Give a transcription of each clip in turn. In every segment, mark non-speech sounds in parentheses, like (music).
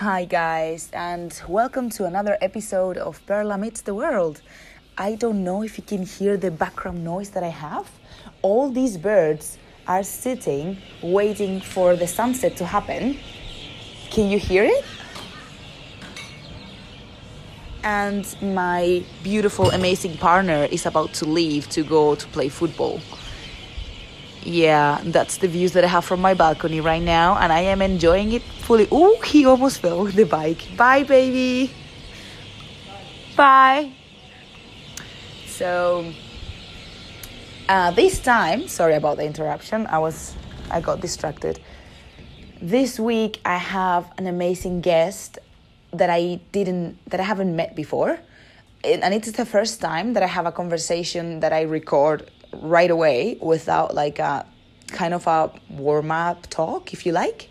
Hi, guys, and welcome to another episode of Perla Meets the World. I don't know if you can hear the background noise that I have. All these birds are sitting waiting for the sunset to happen. Can you hear it? And my beautiful, amazing partner is about to leave to go to play football yeah, that's the views that I have from my balcony right now, and I am enjoying it fully. Oh, he almost (laughs) fell with the bike. Bye, baby. Bye. So, uh, this time, sorry about the interruption. I was, I got distracted. This week, I have an amazing guest that I didn't, that I haven't met before, and it's the first time that I have a conversation that I record right away without like a kind of a warm up talk, if you like.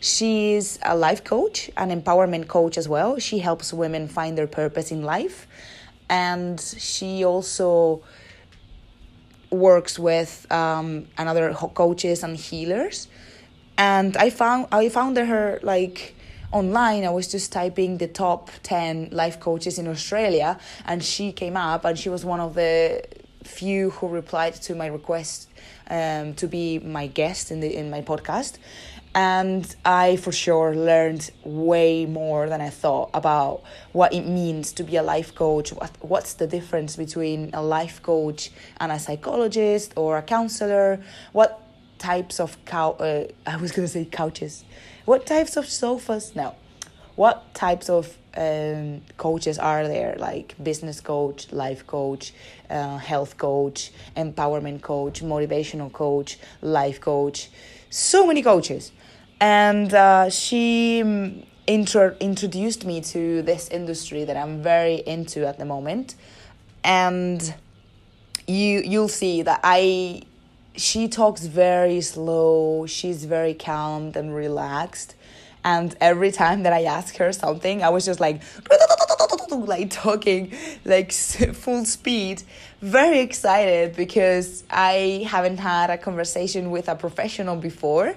She's a life coach, an empowerment coach as well. She helps women find their purpose in life. And she also works with um, another coaches and healers. And I found I found her like online i was just typing the top 10 life coaches in australia and she came up and she was one of the few who replied to my request um, to be my guest in the in my podcast and I for sure learned way more than I thought about what it means to be a life coach. What what's the difference between a life coach and a psychologist or a counselor? What types of cow? Uh, I was gonna say couches. What types of sofas? No. What types of um, coaches are there? Like business coach life coach uh, health coach empowerment coach motivational coach life coach. So many coaches. And uh, she mm, intro- introduced me to this industry that i'm very into at the moment. And you you'll see that i she talks very slow. She's very calm and relaxed and every time that I ask her something, I was just like, (laughs) like talking like full speed, very excited because I haven't had a conversation with a professional before.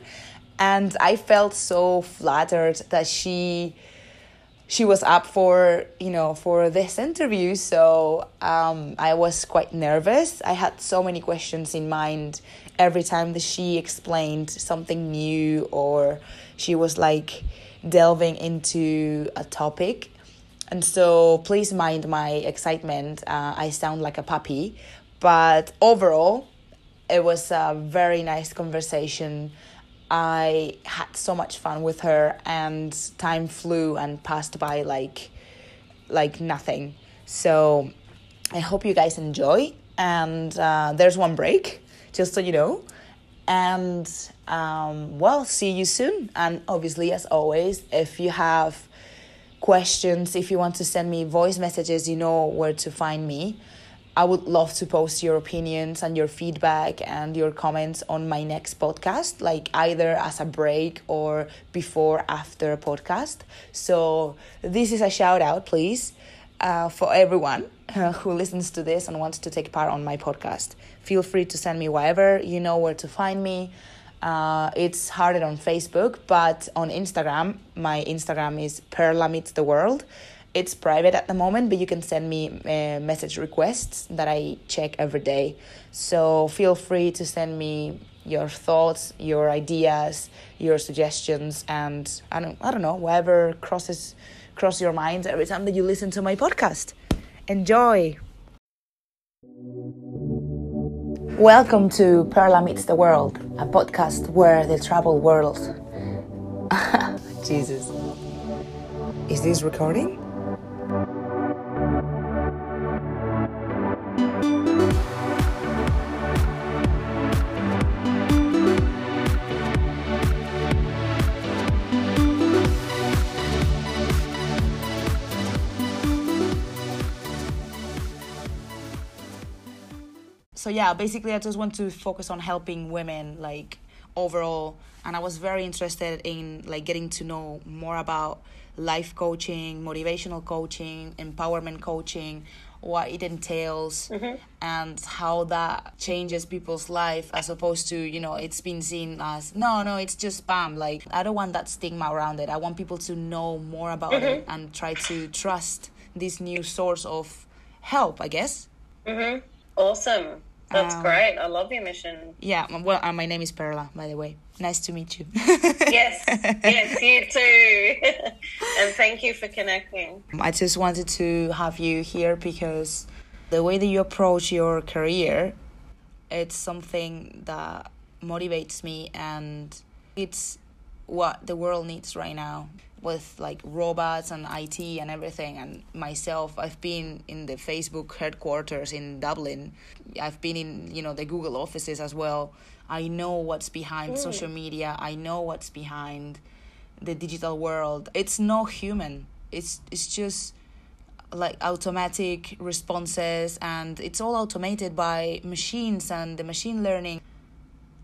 And I felt so flattered that she she was up for you know for this interview. So um, i was quite nervous. I had so many questions in mind every time that she explained something new or she was like delving into a topic. And so please mind my excitement. Uh, i sound like a puppy. But overall it was a very nice conversation. I had so much fun with her and time flew and passed by like like nothing. So I hope you guys enjoy. And uh, there's one break just so you know. And um, well, see you soon. And obviously, as always, if you have questions, if you want to send me voice messages, you know where to find me. I would love to post your opinions and your feedback and your comments on my next podcast, like either as a break or before, after a podcast. So, this is a shout out, please, uh, for everyone uh, who listens to this and wants to take part on my podcast. Feel free to send me wherever you know where to find me. Uh, it's harder on Facebook, but on Instagram, my Instagram is Perla Meets the World it's private at the moment, but you can send me uh, message requests that I check every day. So feel free to send me your thoughts, your ideas, your suggestions, and I don't, I don't know, whatever crosses cross your mind every time that you listen to my podcast. Enjoy. Welcome to Perla Meets the World, a podcast where the travel world. (laughs) Jesus. Is this recording? Yeah basically i just want to focus on helping women like overall and i was very interested in like getting to know more about life coaching motivational coaching empowerment coaching what it entails Mm-hmm. and how that changes people's life as opposed to you know it's been seen as no no it's just spam like i don't want that stigma around it i want people to know more about Mm-hmm. it and try to trust this new source of help i guess Mm-hmm. Awesome. That's Um, great. I love your mission. yeah well uh, my name is perla by the way nice to meet you Yes, (laughs) yes, you too. (laughs) and thank you for connecting. I just wanted to have you here because the way that you approach your career, it's something that motivates me and it's what the world needs right now with like robots and IT and everything and myself I've been in the Facebook headquarters in Dublin. I've been in you know the Google offices as well. I know what's behind mm. social media. I know what's behind the digital world. It's not human. It's it's just like automatic responses and it's all automated by machines and the machine learning.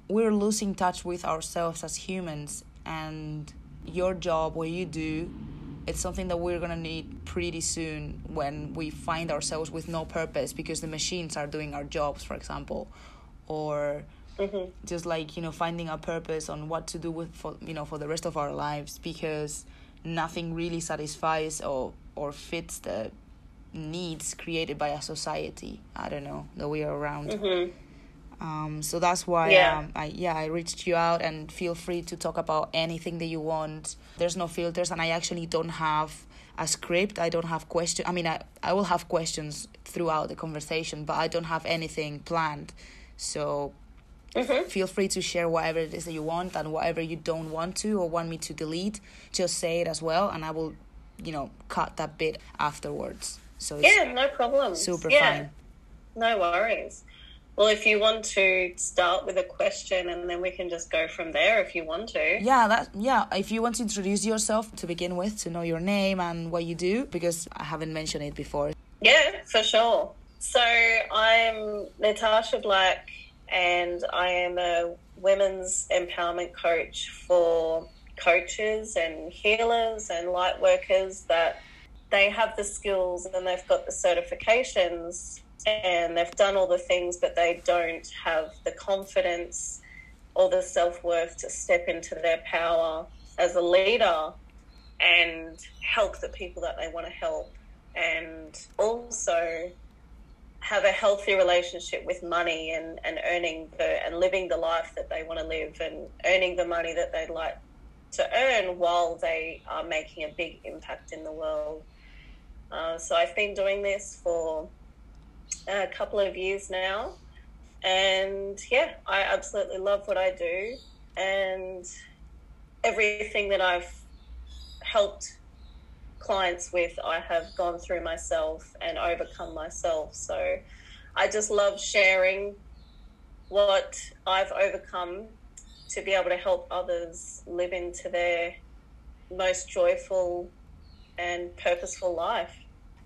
We're losing touch with ourselves as humans and your job what you do it's something that we're going to need pretty soon when we find ourselves with no purpose because the machines are doing our jobs for example or Mm-hmm. just like you know finding a purpose on what to do with for you know for the rest of our lives because nothing really satisfies or or fits the needs created by a society i don't know that we are around Mm-hmm. Um, so that's why Yeah. um, I yeah I reached you out and feel free to talk about anything that you want. There's no filters, and I actually don't have a script. I don't have question. I mean, I I will have questions throughout the conversation, but I don't have anything planned. So Mm-hmm. feel free to share whatever it is that you want and whatever you don't want to or want me to delete. Just say it as well, and I will, you know, cut that bit afterwards. So it's Yeah, no problem. super yeah, fine. No worries. Well, if you want to start with a question and then we can just go from there if you want to. Yeah, that yeah. If you want to introduce yourself to begin with, to know your name and what you do, because I haven't mentioned it before. Yeah, for sure. So I'm Natasha Black and I am a women's empowerment coach for coaches and healers and light workers that they have the skills and they've got the certifications and they've done all the things, but they don't have the confidence or the self worth to step into their power as a leader and help the people that they want to help and also have a healthy relationship with money and, and earning the and living the life that they want to live and earning the money that they'd like to earn while they are making a big impact in the world. Uh, so I've been doing this for a couple of years now, and yeah, I absolutely love what I do, and everything that I've helped clients with, I have gone through myself and overcome myself. So I just love sharing what I've overcome to be able to help others live into their most joyful and purposeful life.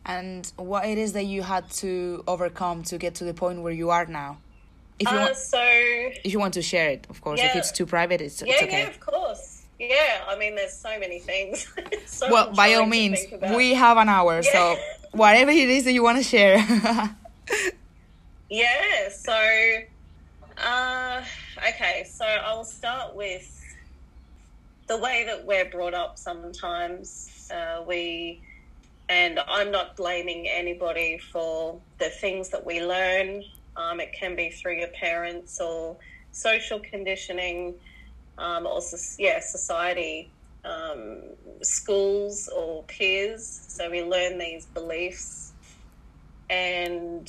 And what it is that you had to overcome to get to the point where you are now. If you Uh, want, so if you want to share it, of course. If it's too private, it's, yeah, it's okay. yeah, yeah, of course. Yeah, I mean, there's so many things. (laughs) so well, by all means, we have an hour, so (laughs) whatever it is that you want to share. Yeah, so uh okay, so I'll start with the way that we're brought up sometimes. Uh, we and I'm not blaming anybody for the things that we learn. Um, it can be through your parents or social conditioning, um, or yeah, society, um, schools or peers. So we learn these beliefs and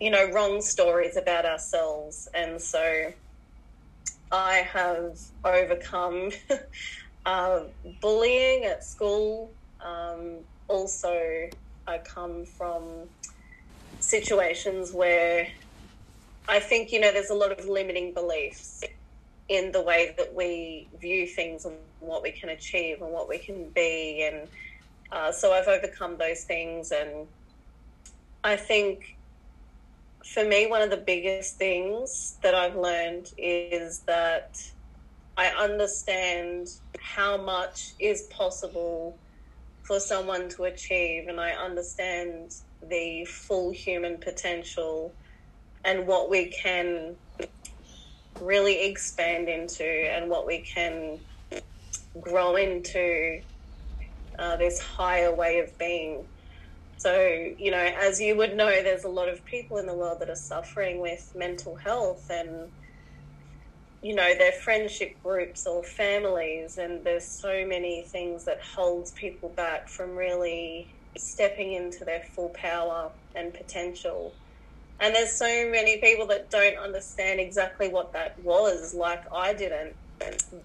you know, wrong stories about ourselves. And so I have overcome (laughs) uh, bullying at school. Um, also, I come from situations where I think, you know, there's a lot of limiting beliefs in the way that we view things and what we can achieve and what we can be. And uh, so I've overcome those things. And I think for me, one of the biggest things that I've learned is that I understand how much is possible for someone to achieve, and I understand the full human potential and what we can really expand into and what we can grow into uh, this higher way of being. So, you know, as you would know, there's a lot of people in the world that are suffering with mental health and, you know, their friendship groups or families. And there's so many things that holds people back from really stepping into their full power and potential. And there's so many people that don't understand exactly what that was, like I didn't.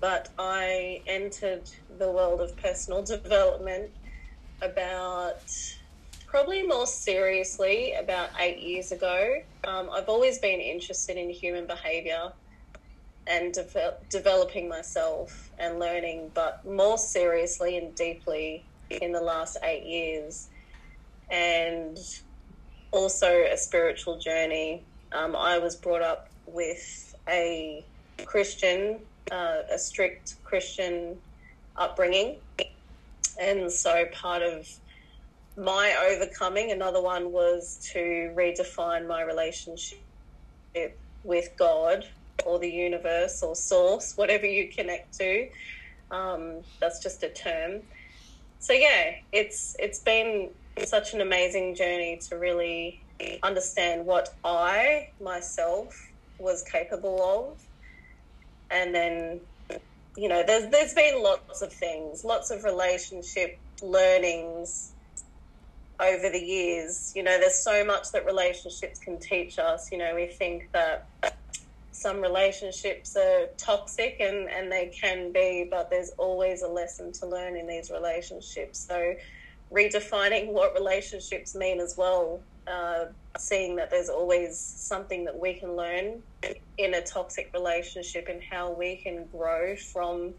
But I entered the world of personal development about probably more seriously about eight years ago. Um, I've always been interested in human behavior and de- developing myself and learning, but more seriously and deeply in the last eight years. And also a spiritual journey. Um, I was brought up with a Christian, uh, a strict Christian upbringing. And so part of my overcoming, another one was to redefine my relationship with God or the universe or source, whatever you connect to. Um, that's just a term. So yeah, it's it's been such an amazing journey to really understand what I myself was capable of, and then you know, there's there's been lots of things, lots of relationship learnings over the years. You know, there's so much that relationships can teach us. You know, we think that some relationships are toxic and, and they can be, but there's always a lesson to learn in these relationships. So, redefining what relationships mean as well, uh, seeing that there's always something that we can learn in a toxic relationship and how we can grow from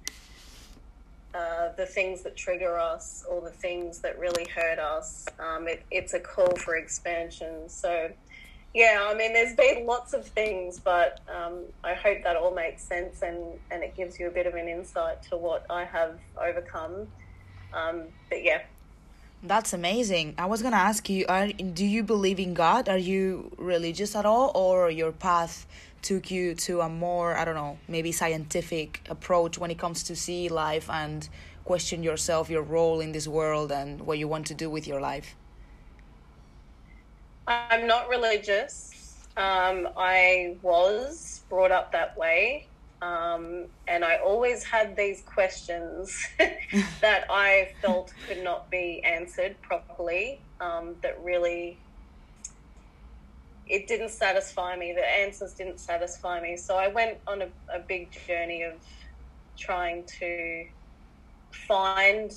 uh, the things that trigger us or the things that really hurt us. Um, it, it's a call for expansion. So, yeah, I mean, there's been lots of things, but um, I hope that all makes sense and, and it gives you a bit of an insight to what I have overcome. Um, but yeah, that's amazing. I was gonna ask you: are, Do you believe in God? Are you religious at all, or your path took you to a more I don't know, maybe scientific approach when it comes to see life and question yourself, your role in this world, and what you want to do with your life? I'm not religious. Um, I was brought up that way. Um, and I always had these questions (laughs) that I felt could not be answered properly, um, that really it didn't satisfy me. The answers didn't satisfy me. So I went on a, a big journey of trying to find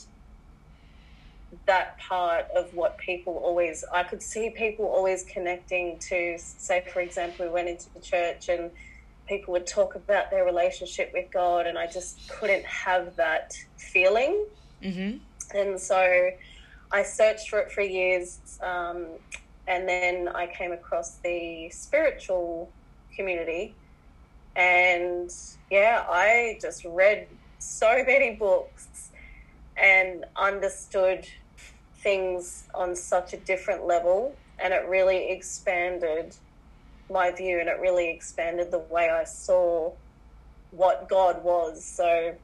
that part of what people always I could see people always connecting to say for example we went into the church and people would talk about their relationship with God, and I just couldn't have that feeling. Mm-hmm. And so I searched for it for years, um, and then I came across the spiritual community. And yeah, I just read so many books and understood things on such a different level, and it really expanded my view and it really expanded the way I saw what God was. So,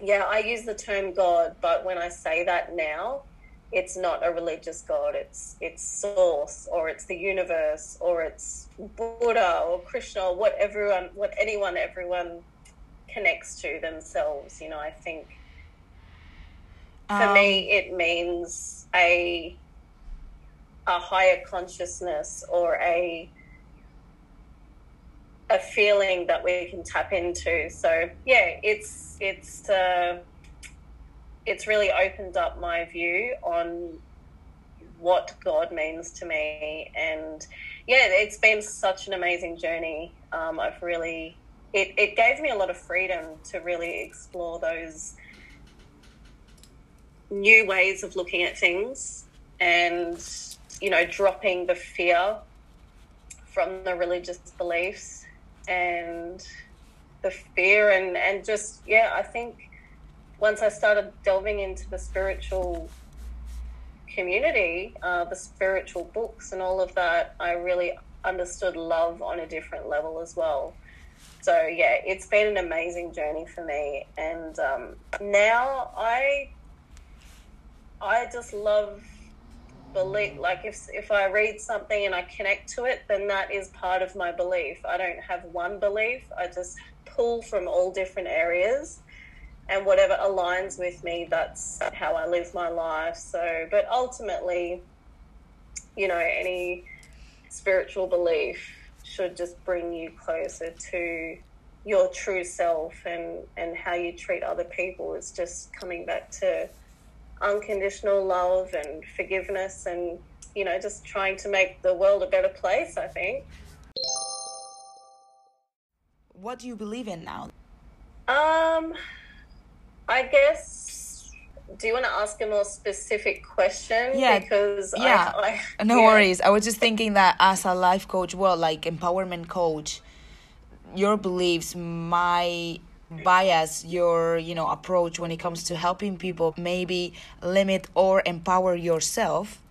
yeah, I use the term God, but when I say that now, it's not a religious God. It's it's source, or it's the universe, or it's Buddha, or Krishna, or what everyone, um, what anyone, everyone connects to themselves. You know, I think for um, me, it means a a higher consciousness or a a feeling that we can tap into. So yeah, it's it's uh, it's really opened up my view on what God means to me, and yeah, it's been such an amazing journey. Um, I've really it, it gave me a lot of freedom to really explore those new ways of looking at things and you know dropping the fear from the religious beliefs and the fear and and just yeah i think once i started delving into the spiritual community, uh, the spiritual books, and all of that, I really understood love on a different level as well. So yeah, it's been an amazing journey for me, and um, now I I just love belief. Like if if I read something and I connect to it, then that is part of my belief. I don't have one belief. I just pull from all different areas, and whatever aligns with me, that's how I live my life. So, but ultimately, you know, any spiritual belief should just bring you closer to your true self and, and how you treat other people. is just coming back to unconditional love and forgiveness and, you know, just trying to make the world a better place, I think. What do you believe in now? Um, I guess do you want to ask a more specific question? Yeah. Because yeah. I, (laughs) I, no yeah. worries. I was just thinking that as a life coach, well, like empowerment coach, your beliefs, my bias, your you know approach when it comes to helping people, maybe limit or empower yourself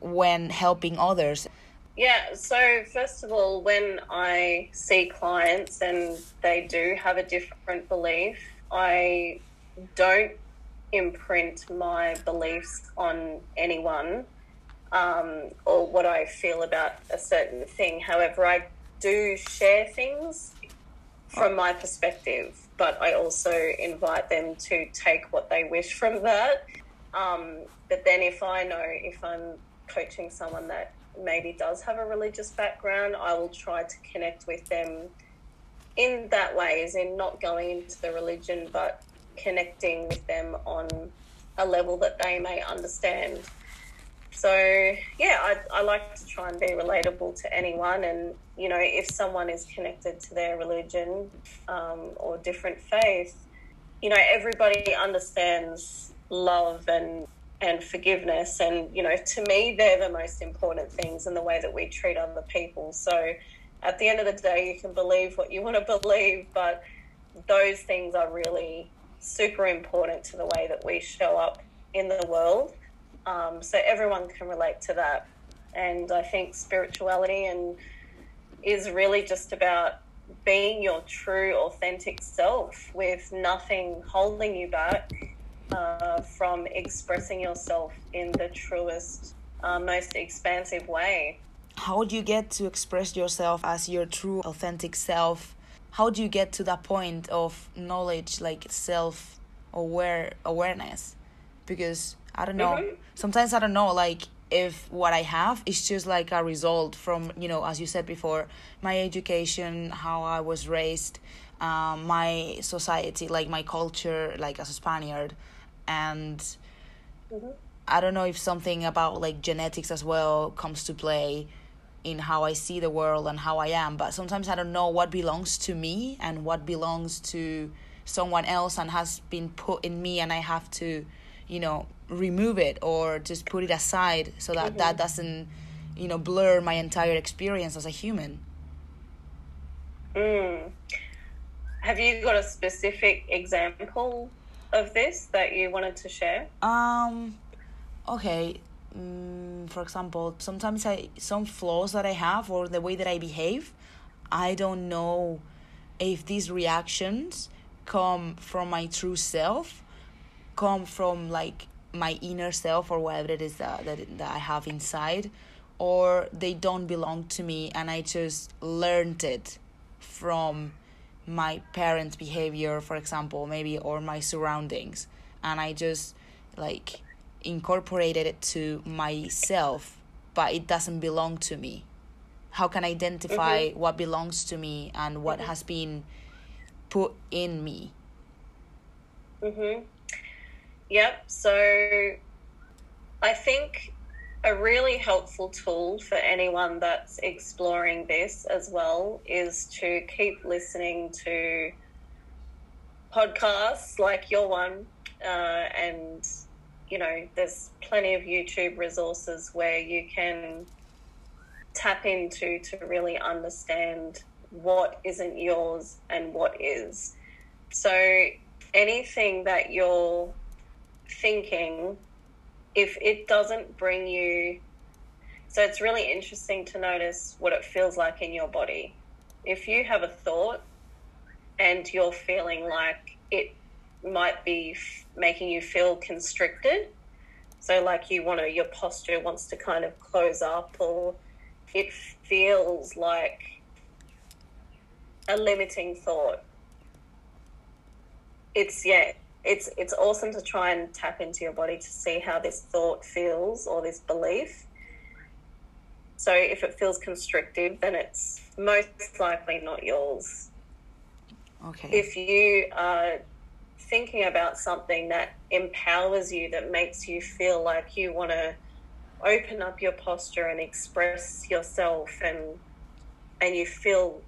when helping others. Yeah, so first of all, when I see clients and they do have a different belief, I don't imprint my beliefs on anyone um, or what I feel about a certain thing. However, I do share things from my perspective, but I also invite them to take what they wish from that. Um, but then, if I know if I'm coaching someone that maybe does have a religious background, I will try to connect with them in that way, as in not going into the religion, but connecting with them on a level that they may understand. So, yeah, I, I like to try and be relatable to anyone. And, you know, if someone is connected to their religion um, or different faith, you know, everybody understands love and and forgiveness and you know to me they're the most important things in the way that we treat other people so at the end of the day you can believe what you want to believe but those things are really super important to the way that we show up in the world. Um, so everyone can relate to that. And I think spirituality and is really just about being your true, authentic self with nothing holding you back uh, from expressing yourself in the truest, uh, most expansive way. How do you get to express yourself as your true, authentic self how do you get to that point of knowledge like self aware awareness because i don't know mm-hmm. sometimes i don't know like if what i have is just like a result from you know as you said before my education how i was raised um, my society like my culture like as a spaniard and mm-hmm. i don't know if something about like genetics as well comes to play in how I see the world and how I am, but sometimes I don't know what belongs to me and what belongs to someone else and has been put in me and I have to, you know, remove it or just put it aside so that mm-hmm. that doesn't, you know, blur my entire experience as a human. Mm. Have you got a specific example of this that you wanted to share? Um okay, um, for example, sometimes I some flaws that I have or the way that I behave, I don't know if these reactions come from my true self, come from like my inner self or whatever it is that, that, that I have inside, or they don't belong to me and I just learned it from my parents' behavior, for example, maybe, or my surroundings. And I just like incorporated it to myself, but it doesn't belong to me. How can I identify mm-hmm. what belongs to me and what mm-hmm. has been put in me? Mhm. Yep. So I think a really helpful tool for anyone that's exploring this as well is to keep listening to podcasts like your one uh, and you know, there's plenty of YouTube resources where you can tap into to really understand what isn't yours and what is. So anything that you're thinking if it doesn't bring you so it's really interesting to notice what it feels like in your body. If you have a thought and you're feeling like it might be f- making you feel constricted, so like you want to, your posture wants to kind of close up, or it feels like a limiting thought. It's yeah, it's it's awesome to try and tap into your body to see how this thought feels or this belief so if it feels constrictive, then it's most likely not yours. Okay. If you are thinking about something that empowers you, that makes you feel like you want to open up your posture and express yourself and and you feel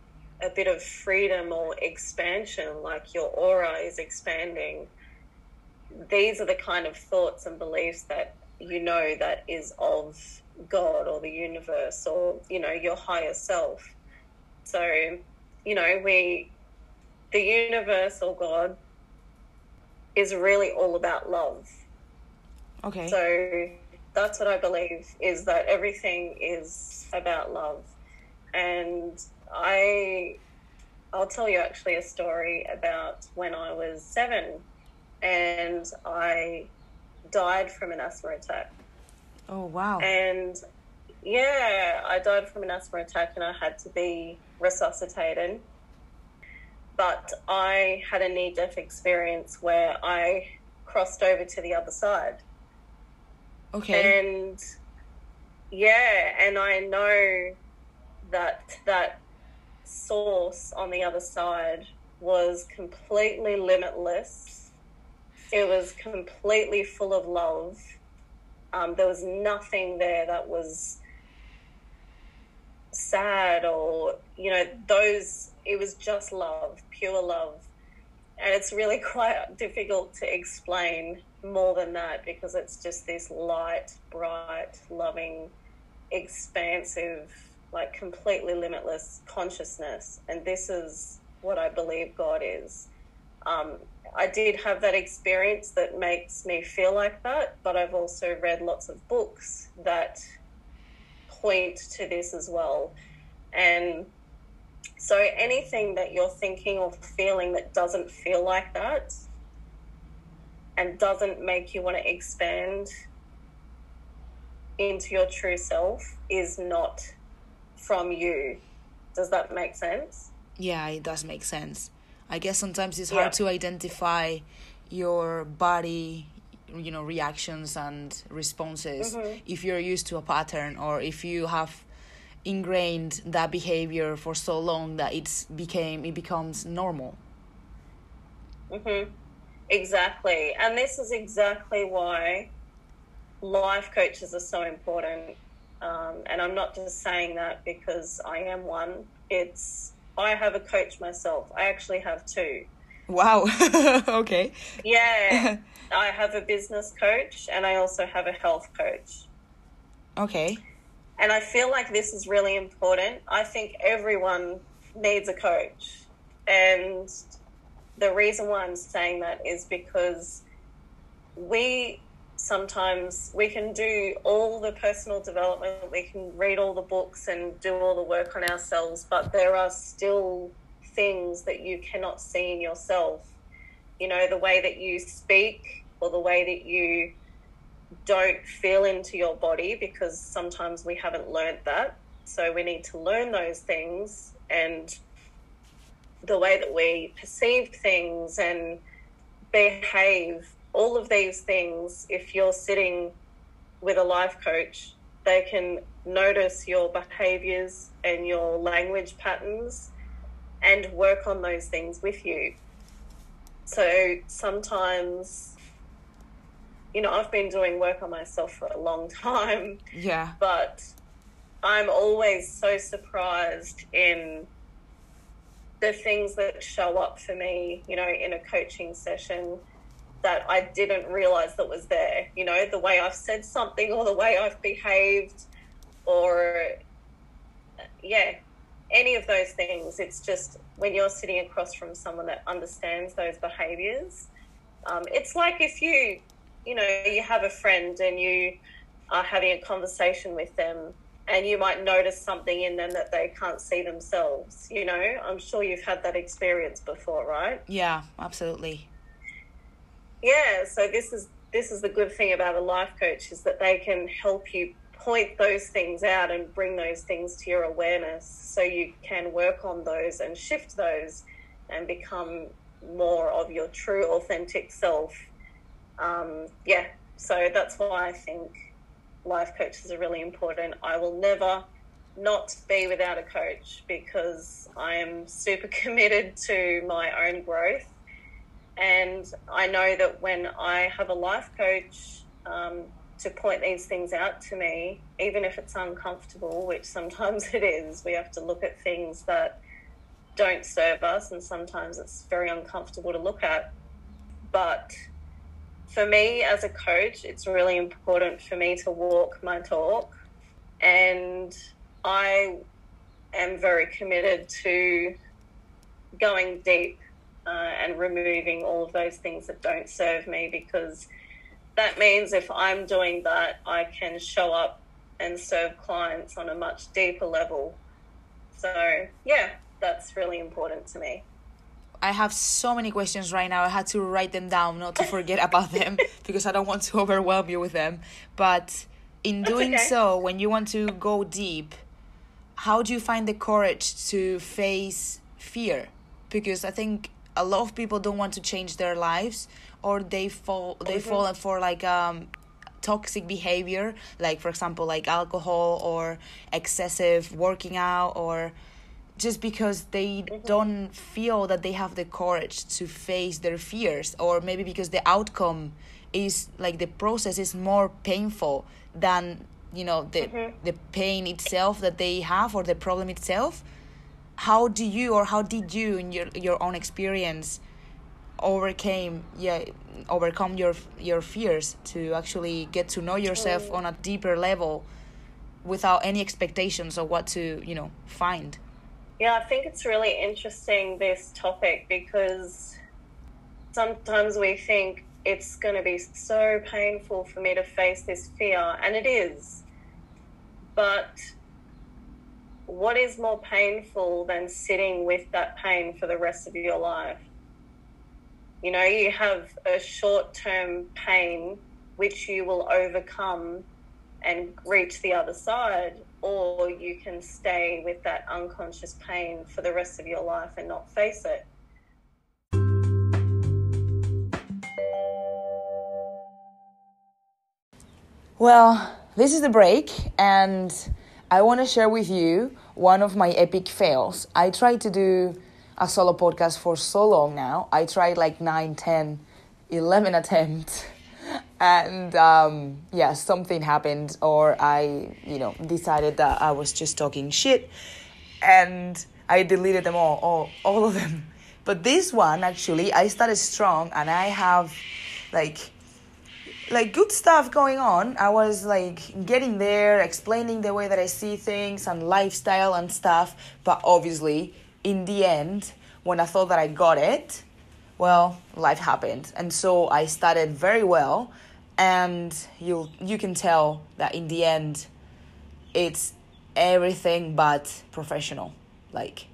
a bit of freedom or expansion like your aura is expanding these are the kind of thoughts and beliefs that you know that is of God or the universe or, you know, your higher self. So, you know, we, the universe or God is really all about love. Okay. So that's what I believe is that everything is about love. And I, I'll tell you actually a story about when I was seven and I died from an asthma attack. Oh wow. And yeah, I died from an asthma attack and I had to be resuscitated. But I had a near death experience where I crossed over to the other side. Okay. And yeah, and I know that that source on the other side was completely limitless. It was completely full of love um, there was nothing there that was sad or, you know, those, it was just love, pure love. And it's really (laughs) quite difficult to explain more than that because it's just this light, bright, loving, expansive, like completely limitless consciousness. And this is what I believe God is. Um, I did have that experience that makes me feel like that, but I've also read lots of books that point to this as well. And so anything that you're thinking or feeling that doesn't feel like that and doesn't make you want to expand into your true self is not from you. Does that make sense? Yeah, it does make sense. I guess sometimes it's hard yeah. to identify your body, you know, reactions and responses mm-hmm. if you're used to a pattern or if you have ingrained that behavior for so long that it's became it becomes normal. Mhm. Exactly. And this is exactly why life coaches are so important. Um, and I'm not just saying that because I am one. It's I have a coach myself. I actually have two. Wow. (laughs) okay. Yeah. (laughs) I have a business coach and I also have a health coach. Okay. And I feel like this is really important. I think everyone needs a coach. And the reason why I'm saying that is because we sometimes we can do all the personal development, we can read all the books and do all the work on ourselves, but there are still things that you cannot see in yourself. You know, the way that you speak or the way that you don't feel into your body because sometimes we haven't learned that. So we need to learn those things and the way that we perceive things and behave all of these things, if you're sitting with a life coach, they can notice your behaviors and your language patterns and work on those things with you. So sometimes, you know, I've been doing work on myself for a long (laughs) time. Yeah. But I'm always so surprised in the things that show up for me, you know, in a coaching session that I didn't realize that was there. You know, the way I've said something or the way I've behaved or, yeah, any of those things. It's just when you're sitting across from someone that understands those behaviors. Um, it's like if you you know, you have a friend and you are having a conversation with them and you might notice something in them that they can't see themselves. You know, I'm sure you've had that experience before, right? Yeah, absolutely. Yeah, so this is this is the good thing about a life coach is that they can help you point those things out and bring those things to your awareness so you can work on those and shift those and become more of your true authentic self. Um, yeah, so that's why I think life coaches are really important. I will never not be without a coach because I am super (laughs) committed to my own growth. And I know that when I have a life coach um, to point these things out to me, even if it's uncomfortable, which sometimes (laughs) it is, we have to look at things that don't serve us, and sometimes it's very uncomfortable to look at. But for me as a coach, it's really important for me to walk my talk. And I am very committed to going deep uh, and removing all of those things that don't serve me because that means if I'm doing that, I can show up and serve clients on a much deeper level. So, yeah, that's really important to me. I have so many questions right now. I had to write them down not to forget about them (laughs) because I don't want to overwhelm you with them. But in doing okay. so, when you want to go deep, how do you find the courage to face fear? Because I think a lot of people don't want to change their lives or they fall they mm-hmm. fall for like um toxic behavior like for example like alcohol or excessive working out or just because they mm-hmm. don't feel that they have the courage to face their fears or maybe because the outcome is like the process is more painful than you know the mm-hmm. the pain itself that they have or the problem itself how do you or how did you in your your own experience overcame yeah overcome your your fears to actually get to know yourself on a deeper level without any expectations of what to you know find yeah, I think it's really interesting this topic because sometimes we think it's going to be so painful for me to face this fear, and it is. But what is more painful than sitting with that pain for the rest of your life? You know, you have a short term pain which you will overcome and reach the other side or you can stay with that unconscious pain for the rest of your life and not face it. Well, this is the break, and I want to share with you one of my epic fails. I tried to do a solo podcast for so long now. I tried like 9, 10, 11 (laughs) attempts and um, yeah something happened or i you know decided that i was just talking shit and i deleted them all all, all of them but this one actually i started strong and i have like like good stuff going on. I was like getting there explaining the way that i see things and lifestyle and stuff. But obviously in the end when i thought that i got it well life happened. And so i started very well. And you you can tell that in the end it's everything but professional. Like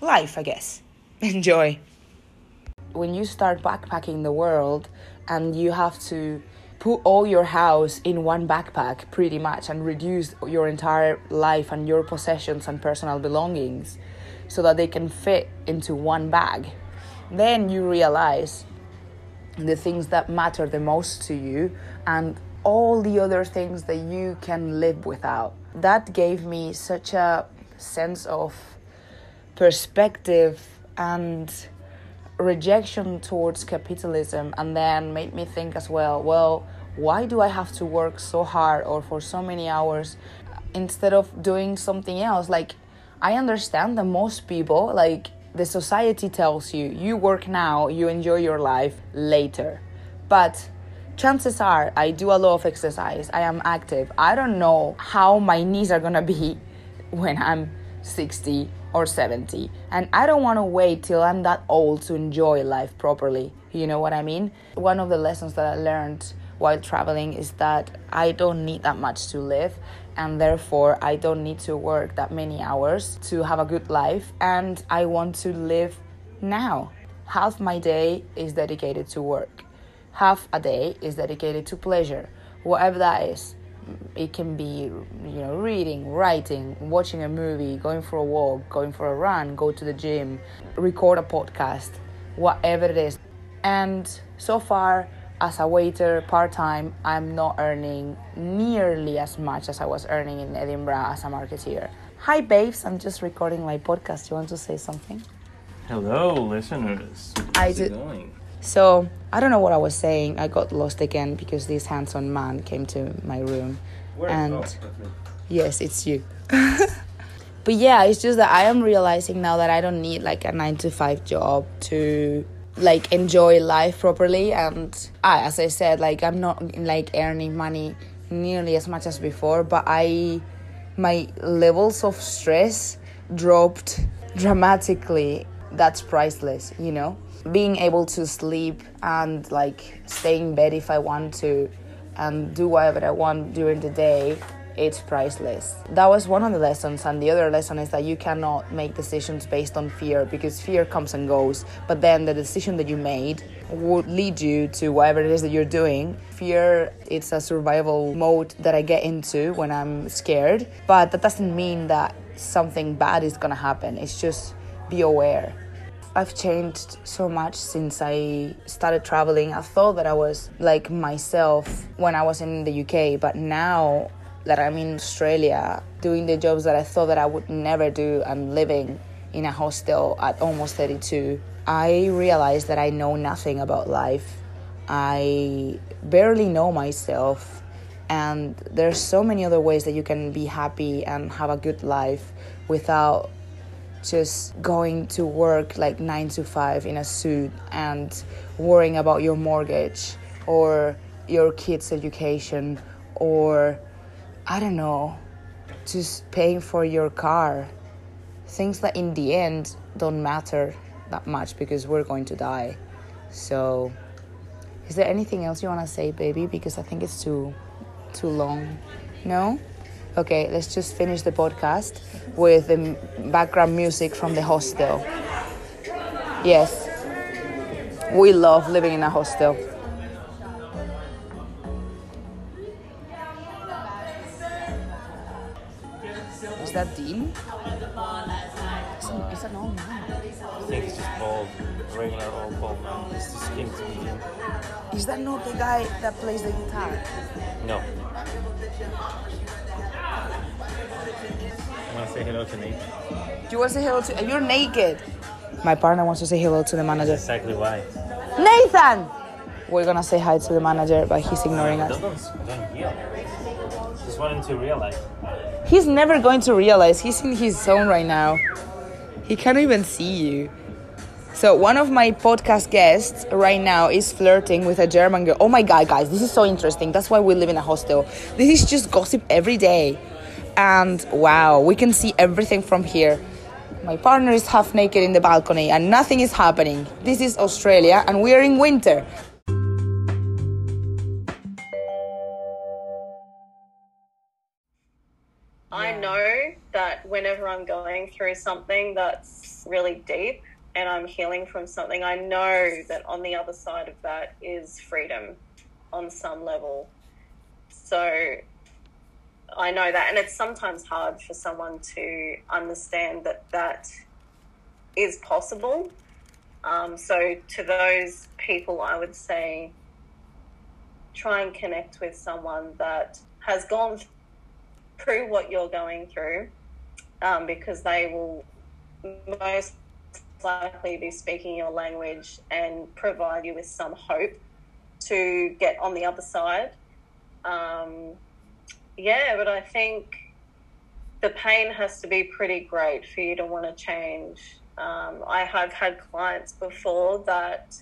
life i guess. (laughs) Enjoy. When you start backpacking the world and you have to put all your house in one backpack pretty much and reduce your entire life and your possessions and personal belongings so that they can fit into one bag then you realize the things that matter the most to you and all the other things that you can live without. That gave me such a sense of perspective and rejection towards capitalism, and then made me think as well well, why do I have to work so hard or for so many hours instead of doing something else? Like, I understand that most people, like, the society tells you you work now, you enjoy your life later. But chances are I do a lot of exercise, I am active. I don't know how my knees are gonna be (laughs) when I'm 60 or 70. And I don't wanna wait till I'm that old to enjoy life properly. You know what I mean? One of the lessons that I learned while traveling is that I don't need that much to live, and therefore I don't need to work that many hours to have a good life, and I want to live now. Half my day is dedicated to work, half a day is dedicated to pleasure, whatever that is. It can be, you know, reading, writing, watching a movie, going for a walk, going for a run, go to the gym, record a podcast, whatever it is. And so far, as a waiter part time, I'm not earning nearly as much as I was earning in Edinburgh as a marketeer. Hi, babes, I'm just recording my podcast. You want to say something? Hello, listeners. How's I it did- going? So, I don't know what I was saying. I got lost again because this handsome man came to my room. And Oh, me. yes, it's you. (laughs) but yeah, it's just that I am realizing now that I don't need like a 9 to 5 job to like enjoy life properly and I as I said like I'm not like earning money nearly as much as before, but I my levels of stress dropped dramatically. That's priceless, you know? Being able to sleep and like stay in bed if I want to and do whatever I want during the day, it's priceless. That was one of the lessons, and the other lesson is that you cannot make decisions based on fear because fear comes and goes. But then the decision that you made would lead you to whatever it is that you're doing. Fear, it's a survival mode that I get into when I'm scared, but that doesn't mean that something bad is gonna happen. It's just be aware. I've changed so much since I started traveling. I thought that I was like myself when I was in the UK, but now that I'm in Australia doing the jobs that I thought that I would never do and living in a hostel at almost 32, I realized that I know nothing about life. I barely know myself and there's so many other ways that you can be happy and have a good life without just going to work like nine to five in a suit and worrying about your mortgage or your kids' education or I don't know, just paying for your car. Things that in the end don't matter that much because we're going to die. So, is there anything else you want to say, baby? Because I think it's too too long. No? Okay, let's just finish the podcast with the background music from the hostel. Yes. We love living in a hostel. Is that Dean? Is that- that no man? I think it's just bald, regular old bald man. It's just to medium. Is that not the guy that plays the guitar? No. I want to say hello to Nate. Do you want to say hello to? Uh, you're naked. My partner wants to say hello to the manager. That's exactly why. Nathan! We're gonna say hi to the manager, but he's ignoring us. Don't, don't, yell. Just want him to realize. He's never going to realize he's in his zone right now. He can't even see you. So one of my podcast guests right now is flirting with a German girl. Oh my god, guys, this is so interesting. That's why we live in a hostel. This is just gossip every day. And wow, we can see everything from here. My partner is half naked in the balcony and nothing is happening. This is Australia and we are in winter. I know that whenever I'm going through something that's really deep and I'm healing from something, I know that on the other side of that is freedom on some level. So I know that. And it's sometimes hard for someone to understand that that is possible. Um, so to those people, I would say try and connect with someone that has gone through what you're going through um, because they will most likely be speaking your language and provide you with some hope to get on the other side. Um, yeah, but I think the pain has to be pretty great for you to want to change. Um, I have had clients before that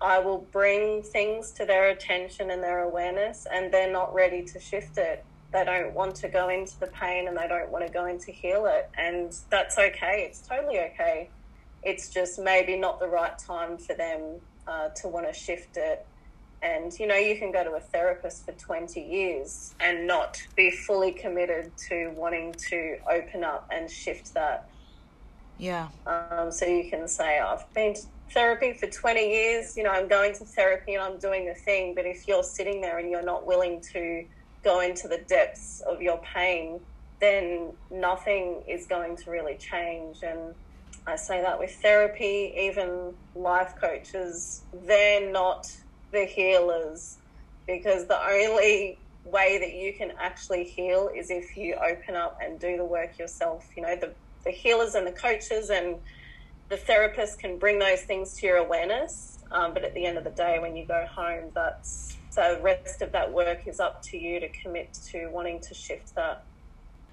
I will bring things to their attention and their awareness, and they're not ready to shift it. They don't want to go into the pain and they don't want to go into heal it. And that's okay. It's totally okay. It's just maybe not the right time for them uh, to want to shift it And you know, you can go to a therapist for 20 years and not be fully committed to wanting to open up and shift that. Yeah. Um, so you can say, I've been to therapy for 20 years, you know, I'm going to therapy and I'm doing the thing. But if you're sitting there and you're not willing to go into the depths of your pain, then nothing is going to really change. And I say that with therapy, even life coaches, they're not the healers because the only way that you can actually heal is if you open up and do the work yourself. You know, the, the healers and the coaches and the therapists can bring those things to your awareness. Um, but at the end of the day, when you go home, that's so the rest of that work is up to you to commit to wanting to shift that.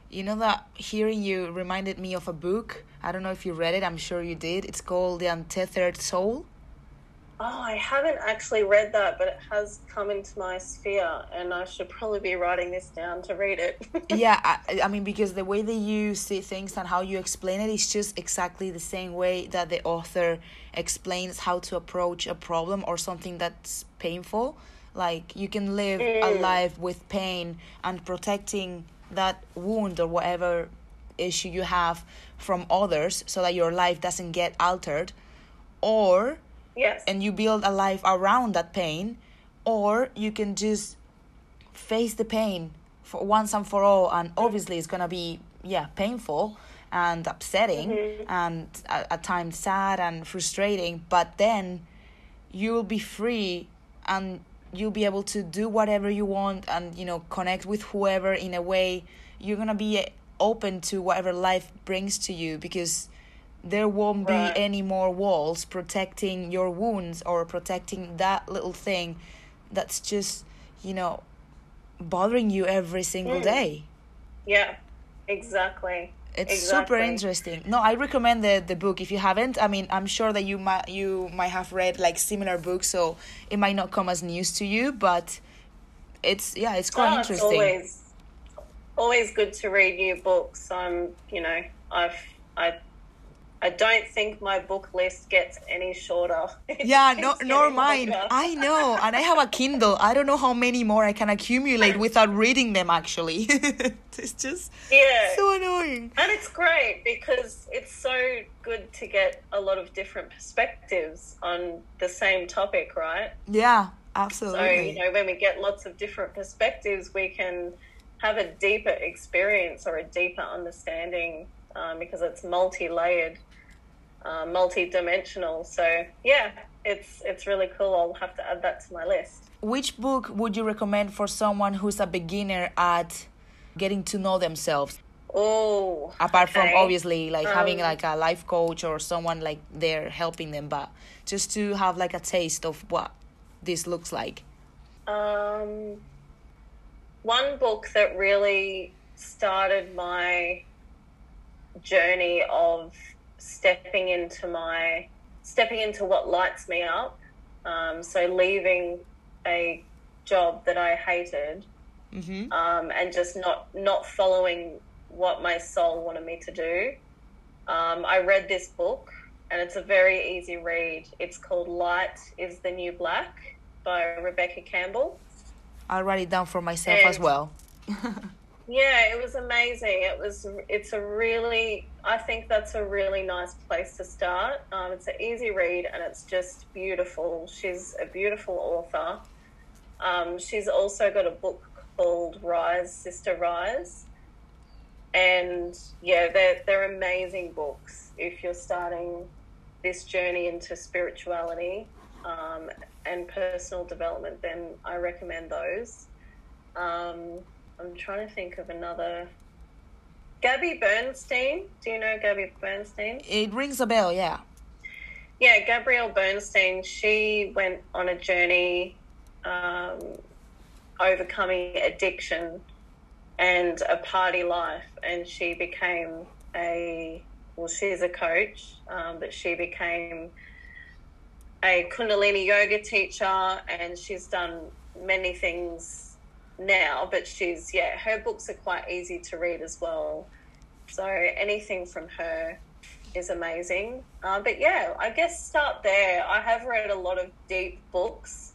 You know that hearing you reminded me of a book. I don't know if you read it. I'm sure you did. It's called The Untethered Soul. Oh, I haven't actually read that, but it has come into my sphere, and I should probably be writing this down to read it. (laughs) yeah, I, I mean, because the way that you see things and how you explain it is just exactly the same way that the author explains how to approach a problem or something that's painful. Like, you can live mm. a life with pain and protecting that wound or whatever issue you have from others so that your life doesn't get altered. Or Yes. And you build a life around that pain, or you can just face the pain for once and for all. And obviously, it's gonna be yeah painful and upsetting mm-hmm. and at, at times sad and frustrating. But then you will be free and you'll be able to do whatever you want and you know connect with whoever in a way you're gonna be open to whatever life brings to you because there won't right. be any more walls protecting your wounds or protecting that little thing that's just you know bothering you every single mm. day yeah exactly it's exactly. super interesting no i recommend the, the book if you haven't i mean i'm sure that you might you might have read like similar books so it might not come as news to you but it's yeah it's quite oh, interesting it's always always good to read new books i'm you know i've i I don't think my book list gets any shorter. (laughs) yeah, no, nor mine. Longer. I know, and I have a Kindle. I don't know how many more I can accumulate (laughs) without reading them. Actually, (laughs) it's just yeah, so annoying. And it's great because it's so good to get a lot of different perspectives on the same topic, right? Yeah, absolutely. So you know, when we get lots of different perspectives, we can have a deeper experience or a deeper understanding um, because it's multi-layered uh, multi-dimensional. So yeah, it's it's really cool. I'll have to add that to my list. Which book would you recommend for someone who's a beginner at getting to know themselves? Oh, apart okay. from obviously like um, having like a life coach or someone like there helping them, but just to have like a taste of what this looks like. Um, one book that really started my journey of stepping into my stepping into what lights me up. Um, so leaving a job that I hated, mm-hmm. um, and just not not following what my soul wanted me to do. Um, I read this book, and it's a very easy read. It's called "Light Is the New Black" by Rebecca Campbell. I'll write it down for myself and, as well. (laughs) Yeah, it was amazing. It was. It's a really. I think that's a really nice place to start. Um, it's an easy read and it's just beautiful. She's a beautiful author. Um, she's also got a book called Rise, Sister Rise, and yeah, they're they're amazing books if you're starting this journey into spirituality um, and personal development. Then I recommend those. Um, I'm trying to think of another. Gabby Bernstein. Do you know Gabby Bernstein? It rings a bell, yeah. Yeah, Gabrielle Bernstein. She went on a journey um, overcoming addiction and a party life, and she became a well, she's a coach, um, but she became a Kundalini yoga teacher, and she's done many things now, but she's yeah, her books are quite easy to read as well. So anything from her is amazing. Uh, but yeah, I guess start there. I have read a lot of deep books.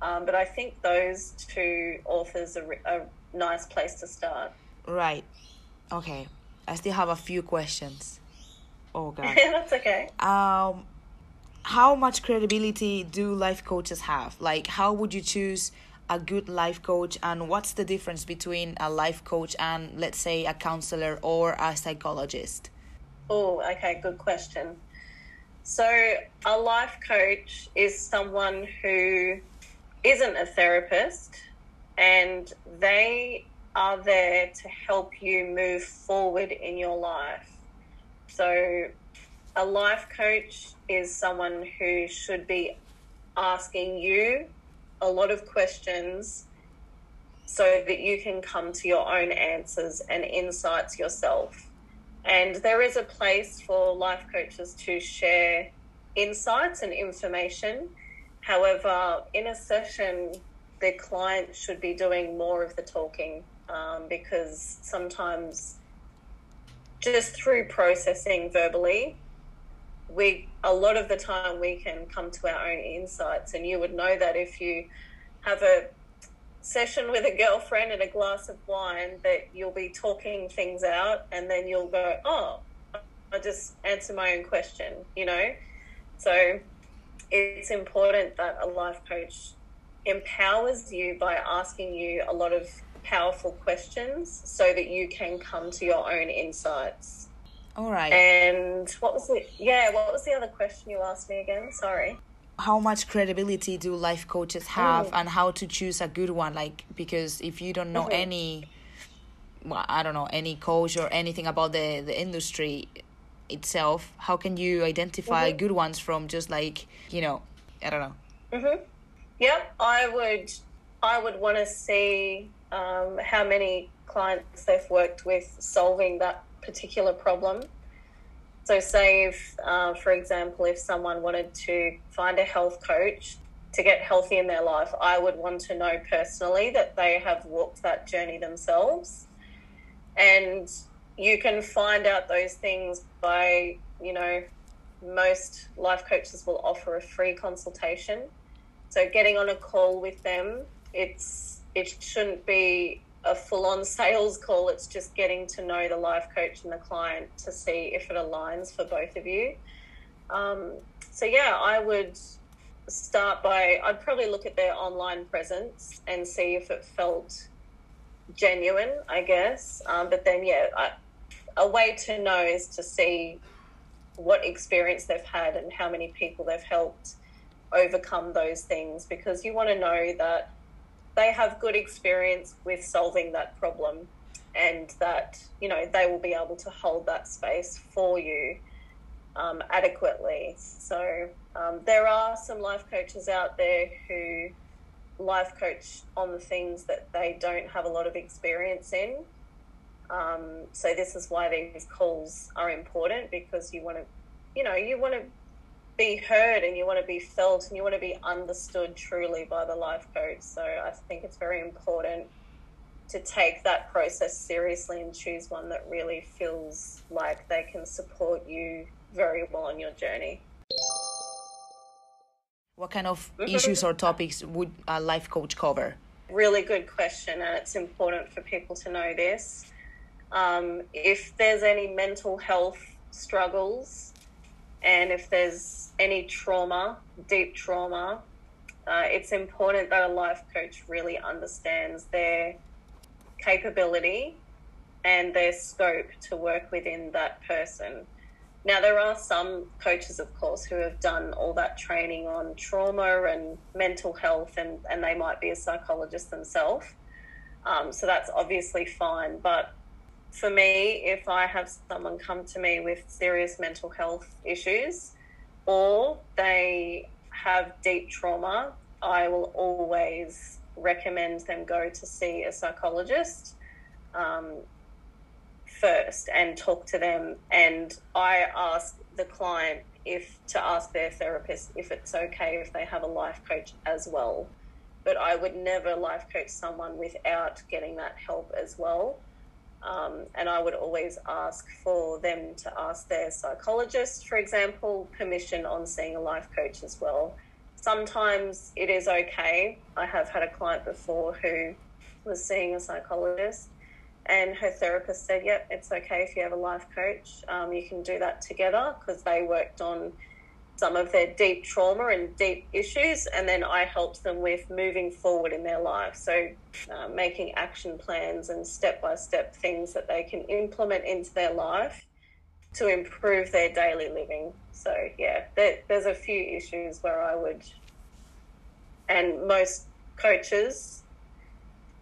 Um, but I think those two authors are a nice place to start. Right. Okay. I still have a few questions. Oh god. (laughs) That's okay. Um how much credibility do life coaches have? Like how would you choose a good life coach and what's the difference between a life coach and let's say a counselor or a psychologist? Oh, okay, good question. So, a life coach is someone who isn't a therapist and they are there to help you move forward in your life. So, a life coach is someone who should be asking you a lot of questions so that you can come to your own answers and insights yourself. And there is a place for life coaches to share insights and information. However, in a session, the client should be doing more of the talking um, because sometimes just through processing verbally, we a lot of the time we can come to our own insights and you would know that if you have a session with a girlfriend and a glass of wine that you'll be talking things out and then you'll go oh i just answer my own question you know? So it's important that a life coach empowers you by asking you a lot of powerful questions so that you can come to your own insights all right. And what was it? Yeah, what was the other question you asked me again? Sorry. How much credibility do life coaches have, mm. and how to choose a good one? Like, because if you don't know mm-hmm. any, well, I don't know any coach or anything about the the industry itself, how can you identify mm-hmm. good ones from just like you know, I don't know. Mhm. Yeah, I would. I would want to see um, how many clients they've worked with solving that particular problem. So, say if, uh, for example, if someone wanted to find a health coach to get healthy in their life, I would want to know personally that they have walked that journey themselves. And you can find out those things by, you know, most life coaches will offer a free consultation. So, getting on a call with them, it's it shouldn't be a full on sales call. It's just getting to know the life coach and the client to see if it aligns for both of you. Um, so, yeah, I would start by, I'd probably look at their online presence and see if it felt genuine, I guess. Um, but then, yeah, I, a way to know is to see what experience they've had and how many people they've helped overcome those things because you want to know that they have good experience with solving that problem and that you know they will be able to hold that space for you um, adequately. So um, there are some life coaches out there who life coach on the things that they don't have a lot of experience in. Um, so this is why these calls are important because you want to you know you want to be heard and you want to be felt and you want to be understood truly by the life coach. So I think it's very important to take that process seriously and choose one that really feels like they can support you very well on your journey. What kind of mm-hmm. issues or topics would a life coach cover? Really good question, and it's important for people to know this. Um, if there's any mental health struggles, and if there's any trauma, deep trauma, uh, it's important that a life coach really understands their capability and their scope to work within that person. Now, there are some coaches, of course, who have done all that training on trauma and mental health, and, and they might be a psychologist themselves. Um, so that's obviously fine. But for me, if I have someone come to me with serious mental health issues or they have deep trauma, I will always recommend them go to see a psychologist um, first and talk to them. And I ask the client if to ask their therapist if it's okay if they have a life coach as well. But I would never life coach someone without getting that help as well. Um, and I would always ask for them to ask their psychologist, for example, permission on seeing a life coach as well. sometimes it is okay. I have had a client before who was seeing a psychologist, and her therapist said, "Yep, it's okay if you have a life coach. Um, you can do that together because they worked on." Some of their deep trauma and deep issues, and then I helped them with moving forward in their life. So, uh, making action plans and step by step things that they can implement into their life to improve their daily living. So yeah, there, there's a few issues where I would, and most coaches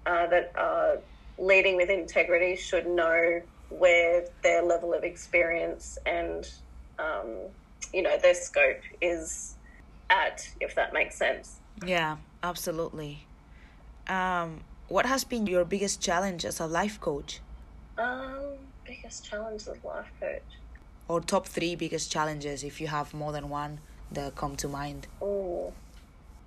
uh, that are leading with integrity should know where their level of experience and um, you know their scope is at, if that makes sense. Yeah, absolutely. Um, what has been your biggest challenge as a life coach? Um, biggest challenge as a life coach or top three biggest challenges if you have more than one that come to mind? Oh,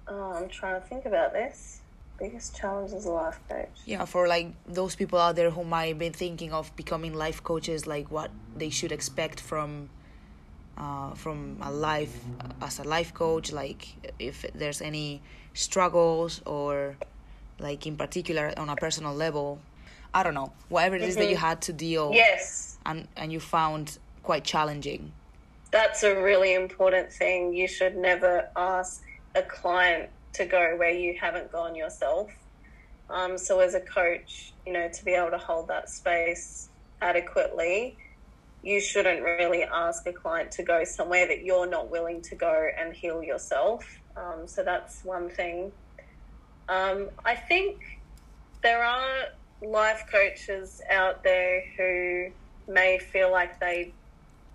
I'm trying to think about this. Biggest challenge as a life coach. Yeah, for like those people out there who might be thinking of becoming life coaches, like what they should expect from uh, from a life as a life coach, like if there's any struggles or like in particular on a personal level. I don't know, whatever it is mm-hmm. that you mm-hmm. had to deal. Yes. And and you found quite challenging. That's a really important thing. You should never ask a client to go where you haven't gone yourself. Um, so, as a coach, you know, to be able to hold that space adequately, you shouldn't really ask a client to go somewhere that you're not willing to go and heal yourself. Um, so, that's one thing. Um, I think there are life coaches out there who may feel like they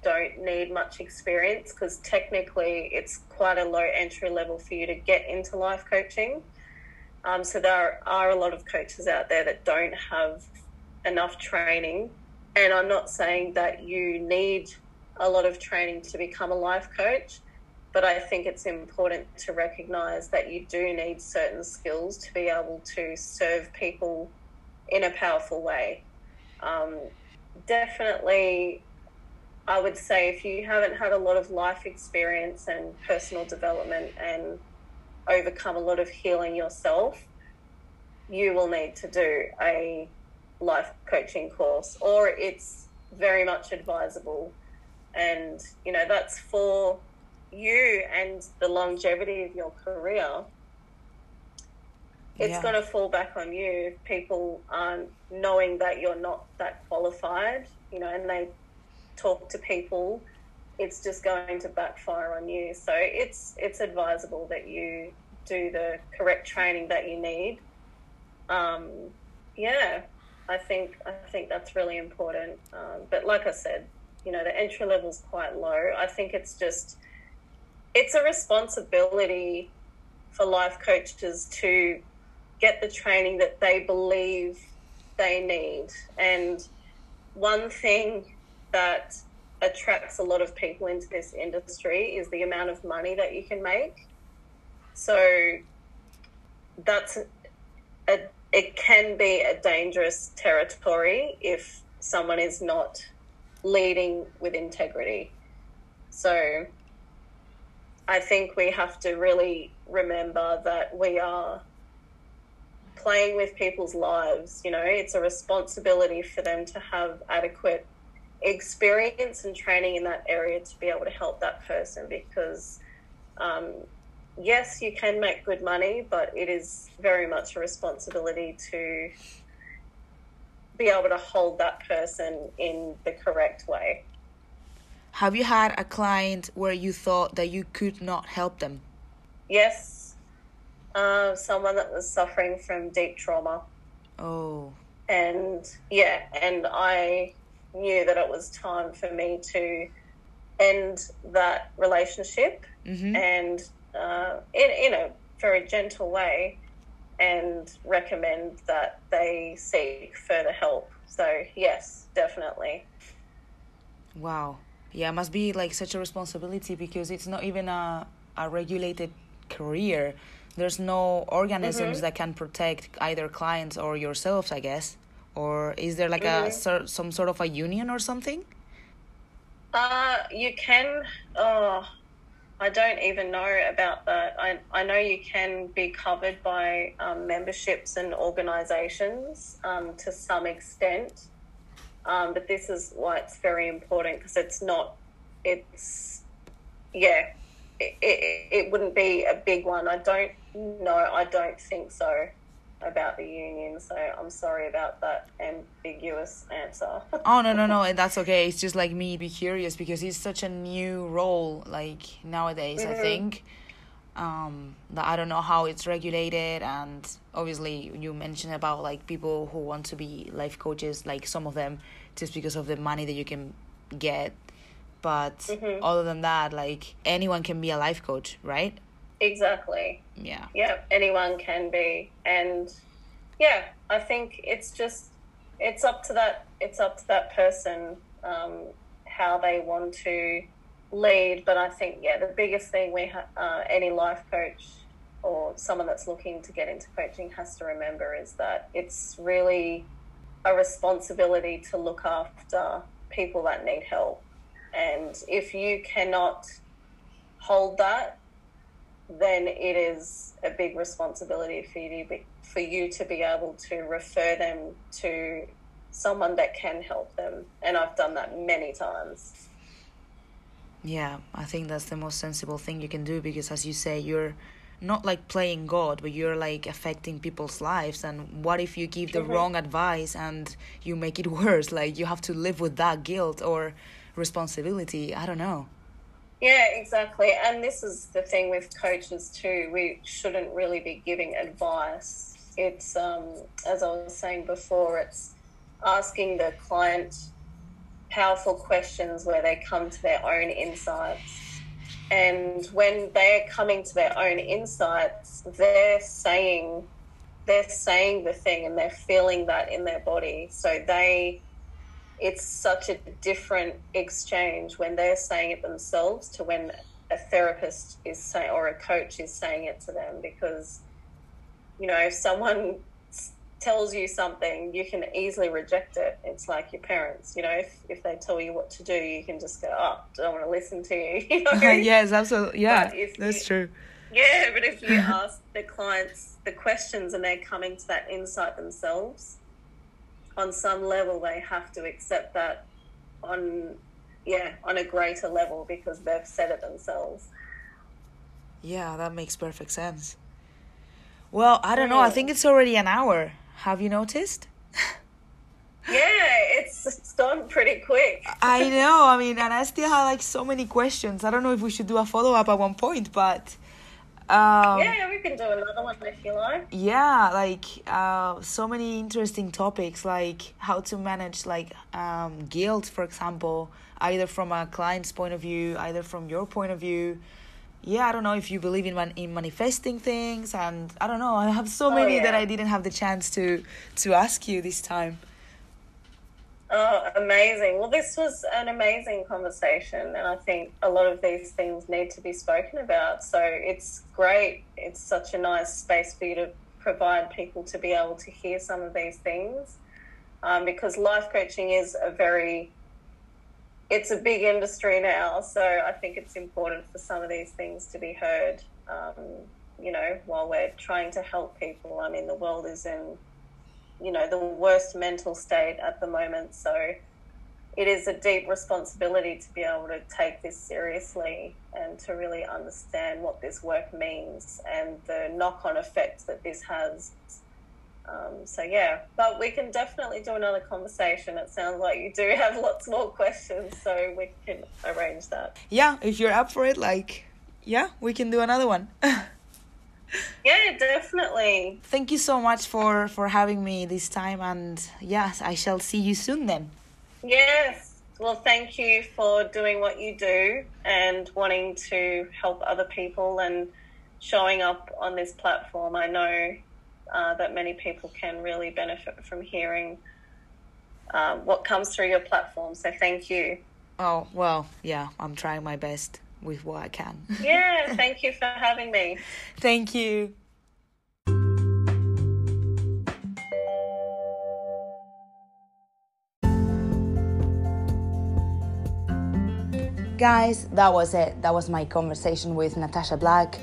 don't need much experience because technically it's quite a low entry level for you to get into life coaching. Um, so there are a lot of coaches out there that don't have enough training. And I'm not saying that you need a lot of training to become a life coach, but I think it's important to recognize that you do need certain skills to be able to serve people in a powerful way. Um, definitely I would say if you haven't had a lot of life experience and personal development and overcome a lot of healing yourself, you will need to do a life coaching course, or it's very much advisable. And, you know, that's for you and the longevity of your career. It's yeah. going to fall back on you if people aren't knowing that you're not that qualified, you know, and they talk to people, it's just going to backfire on you. So it's it's advisable that you do the correct training that you need. Um, yeah, I think I think that's really important. Um, but like I said, you know, the entry level is quite low. I think it's just it's a responsibility for life coaches to get the training that they believe they need. And one thing that attracts a lot of people into this industry is the amount of money that you can make. So that's a, it can be a dangerous territory if someone is not leading with integrity. So I think we have to really remember that we are playing with people's lives. You know, it's a responsibility for them to have adequate experience and training in that area to be able to help that person because um, yes you can make good money but it is very much a responsibility to be able to hold that person in the correct way. Have you had a client where you thought that you could not help them? Yes. Uh, someone that was suffering from deep trauma. Oh. And yeah and i knew that it was time for me to end that relationship mm-hmm. and uh, in, in a very gentle way and recommend that they seek further help. So, yes, definitely. Wow. Yeah, it must be like such a responsibility because it's not even a, a regulated career. There's no organisms mm-hmm. that can protect either clients or yourselves, I guess or is there like mm-hmm. a some sort of a union or something? Uh, you can. Oh, I don't even know about that. I, I know you can be covered by um, memberships and organisations um, to some extent, um, but this is why it's very important because it's not, it's, yeah, it, it, it wouldn't be a big one. I don't know, I don't think so about the union. So I'm sorry about that ambiguous answer. oh no no no, and (laughs) that's okay. It's just like me be curious because it's such a new role like nowadays. Mm-hmm. I think um, that I don't know how it's regulated, and obviously you mentioned about like people who want to be life coaches, like some of them just because of the money that you can get. But mm-hmm. other than that, like anyone can be a life coach, right? Exactly. Yeah. Yeah, anyone can be. And yeah, I think it's just it's up to that it's up to that person um, how they want to lead. But I think yeah, the biggest thing we ha- uh, any life coach or someone that's looking to get into coaching has to remember is that it's really a responsibility to look after people that need help. And if you cannot hold that then it is a big responsibility for you to be, for you to be able to refer them to someone that can help them. And I've done that many times. Yeah, I think that's the most sensible thing you can do because, as you say, you're not like playing God, but you're like affecting people's lives. And what if you give the mm-hmm. wrong advice and you make it (laughs) worse? Like you have to live with that guilt or responsibility. I don't know. Yeah, exactly. And this is the thing with coaches too. We shouldn't really be giving advice. It's, um, as I was saying before, it's asking the client powerful questions where they come to their own insights. And when they're coming to their own insights, they're saying they're saying the thing and they're feeling that in their body. So they it's such a different exchange when they're saying it themselves to when a therapist is saying or a coach is saying it to them because you know if someone tells you something you can easily reject it it's like your parents you know if, if they tell you what to do you can just go oh I don't want to listen to you, (laughs) you know? (laughs) yes absolutely yeah that's you, true yeah but if you (laughs) ask the clients the questions and they're coming to that insight themselves on some level they have to accept that on yeah on a greater level because they've said it themselves. Yeah that makes perfect sense. Well i don't know. I think it's already an hour. Have you noticed? (laughs) Yeah it's, it's gone pretty quick. (laughs) I know. I mean and i still have like so many questions. I don't know if we should do a follow-up at one point but um, yeah, we can do another one if you like. Yeah, like uh, so many interesting topics, like how to manage like um, guilt, for example, either from a client's point of view, either from your point of view. Yeah, I don't know if you believe in man- in manifesting things, and I don't know. I have so oh, many yeah. that I didn't have the chance to to ask you this time. Oh, amazing. Well, this was an amazing conversation, and I think a lot of these things need to be spoken about. So it's great. It's such a nice space for you to provide people to be able to hear some of these things um, because life coaching is a very it's a big industry now so i think it's important for some of these things to be heard um, you know while we're trying to help people i mean the world is in you know, the worst mental state at the moment. So it is a deep responsibility to be able to take this seriously and to really understand what this work means and the knock on effects that this has. Um, so, yeah, but we can definitely do another conversation. It sounds like you do (laughs) have lots more questions, so we can arrange that. Yeah, if you're up for it, like, yeah, we can do another one. (laughs) definitely thank you so much for for having me this time and yes i shall see you soon then yes well thank you for doing what you do and wanting to help other people and showing up on this platform i know uh, that many people can really benefit from hearing um, what comes through your platform so thank you oh well yeah i'm trying my best with what I can. yeah, (laughs) thank you for having me. Thank you. Guys, that was it. That was my conversation with Natasha Black.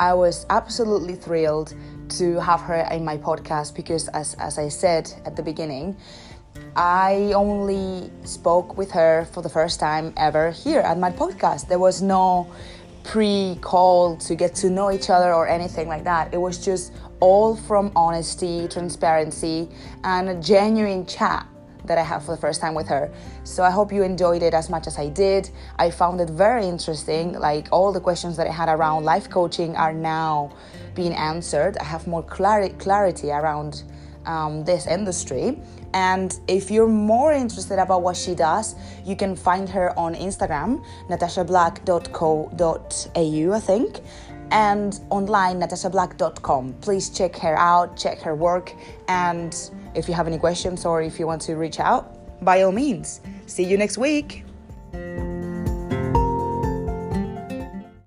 I was absolutely thrilled to have her in my podcast because, as, as I said at the beginning, I only spoke with her for the first time ever here at my podcast. There was no pre call to get to know each other or anything like that. It was just all from honesty, transparency, and a genuine chat that I had for the first time with her. So I hope you enjoyed it as much as I did. I found it very interesting. Like all the questions that I had around life coaching are now being answered. I have more clarity, clarity around um, this industry. And if you're more interested about what she does, you can find her on Instagram, natashablack.co.au, I think, and online, natashablack.com. Please check her out, check her work, and if you have any questions or if you want to reach out, by all means, see you next week.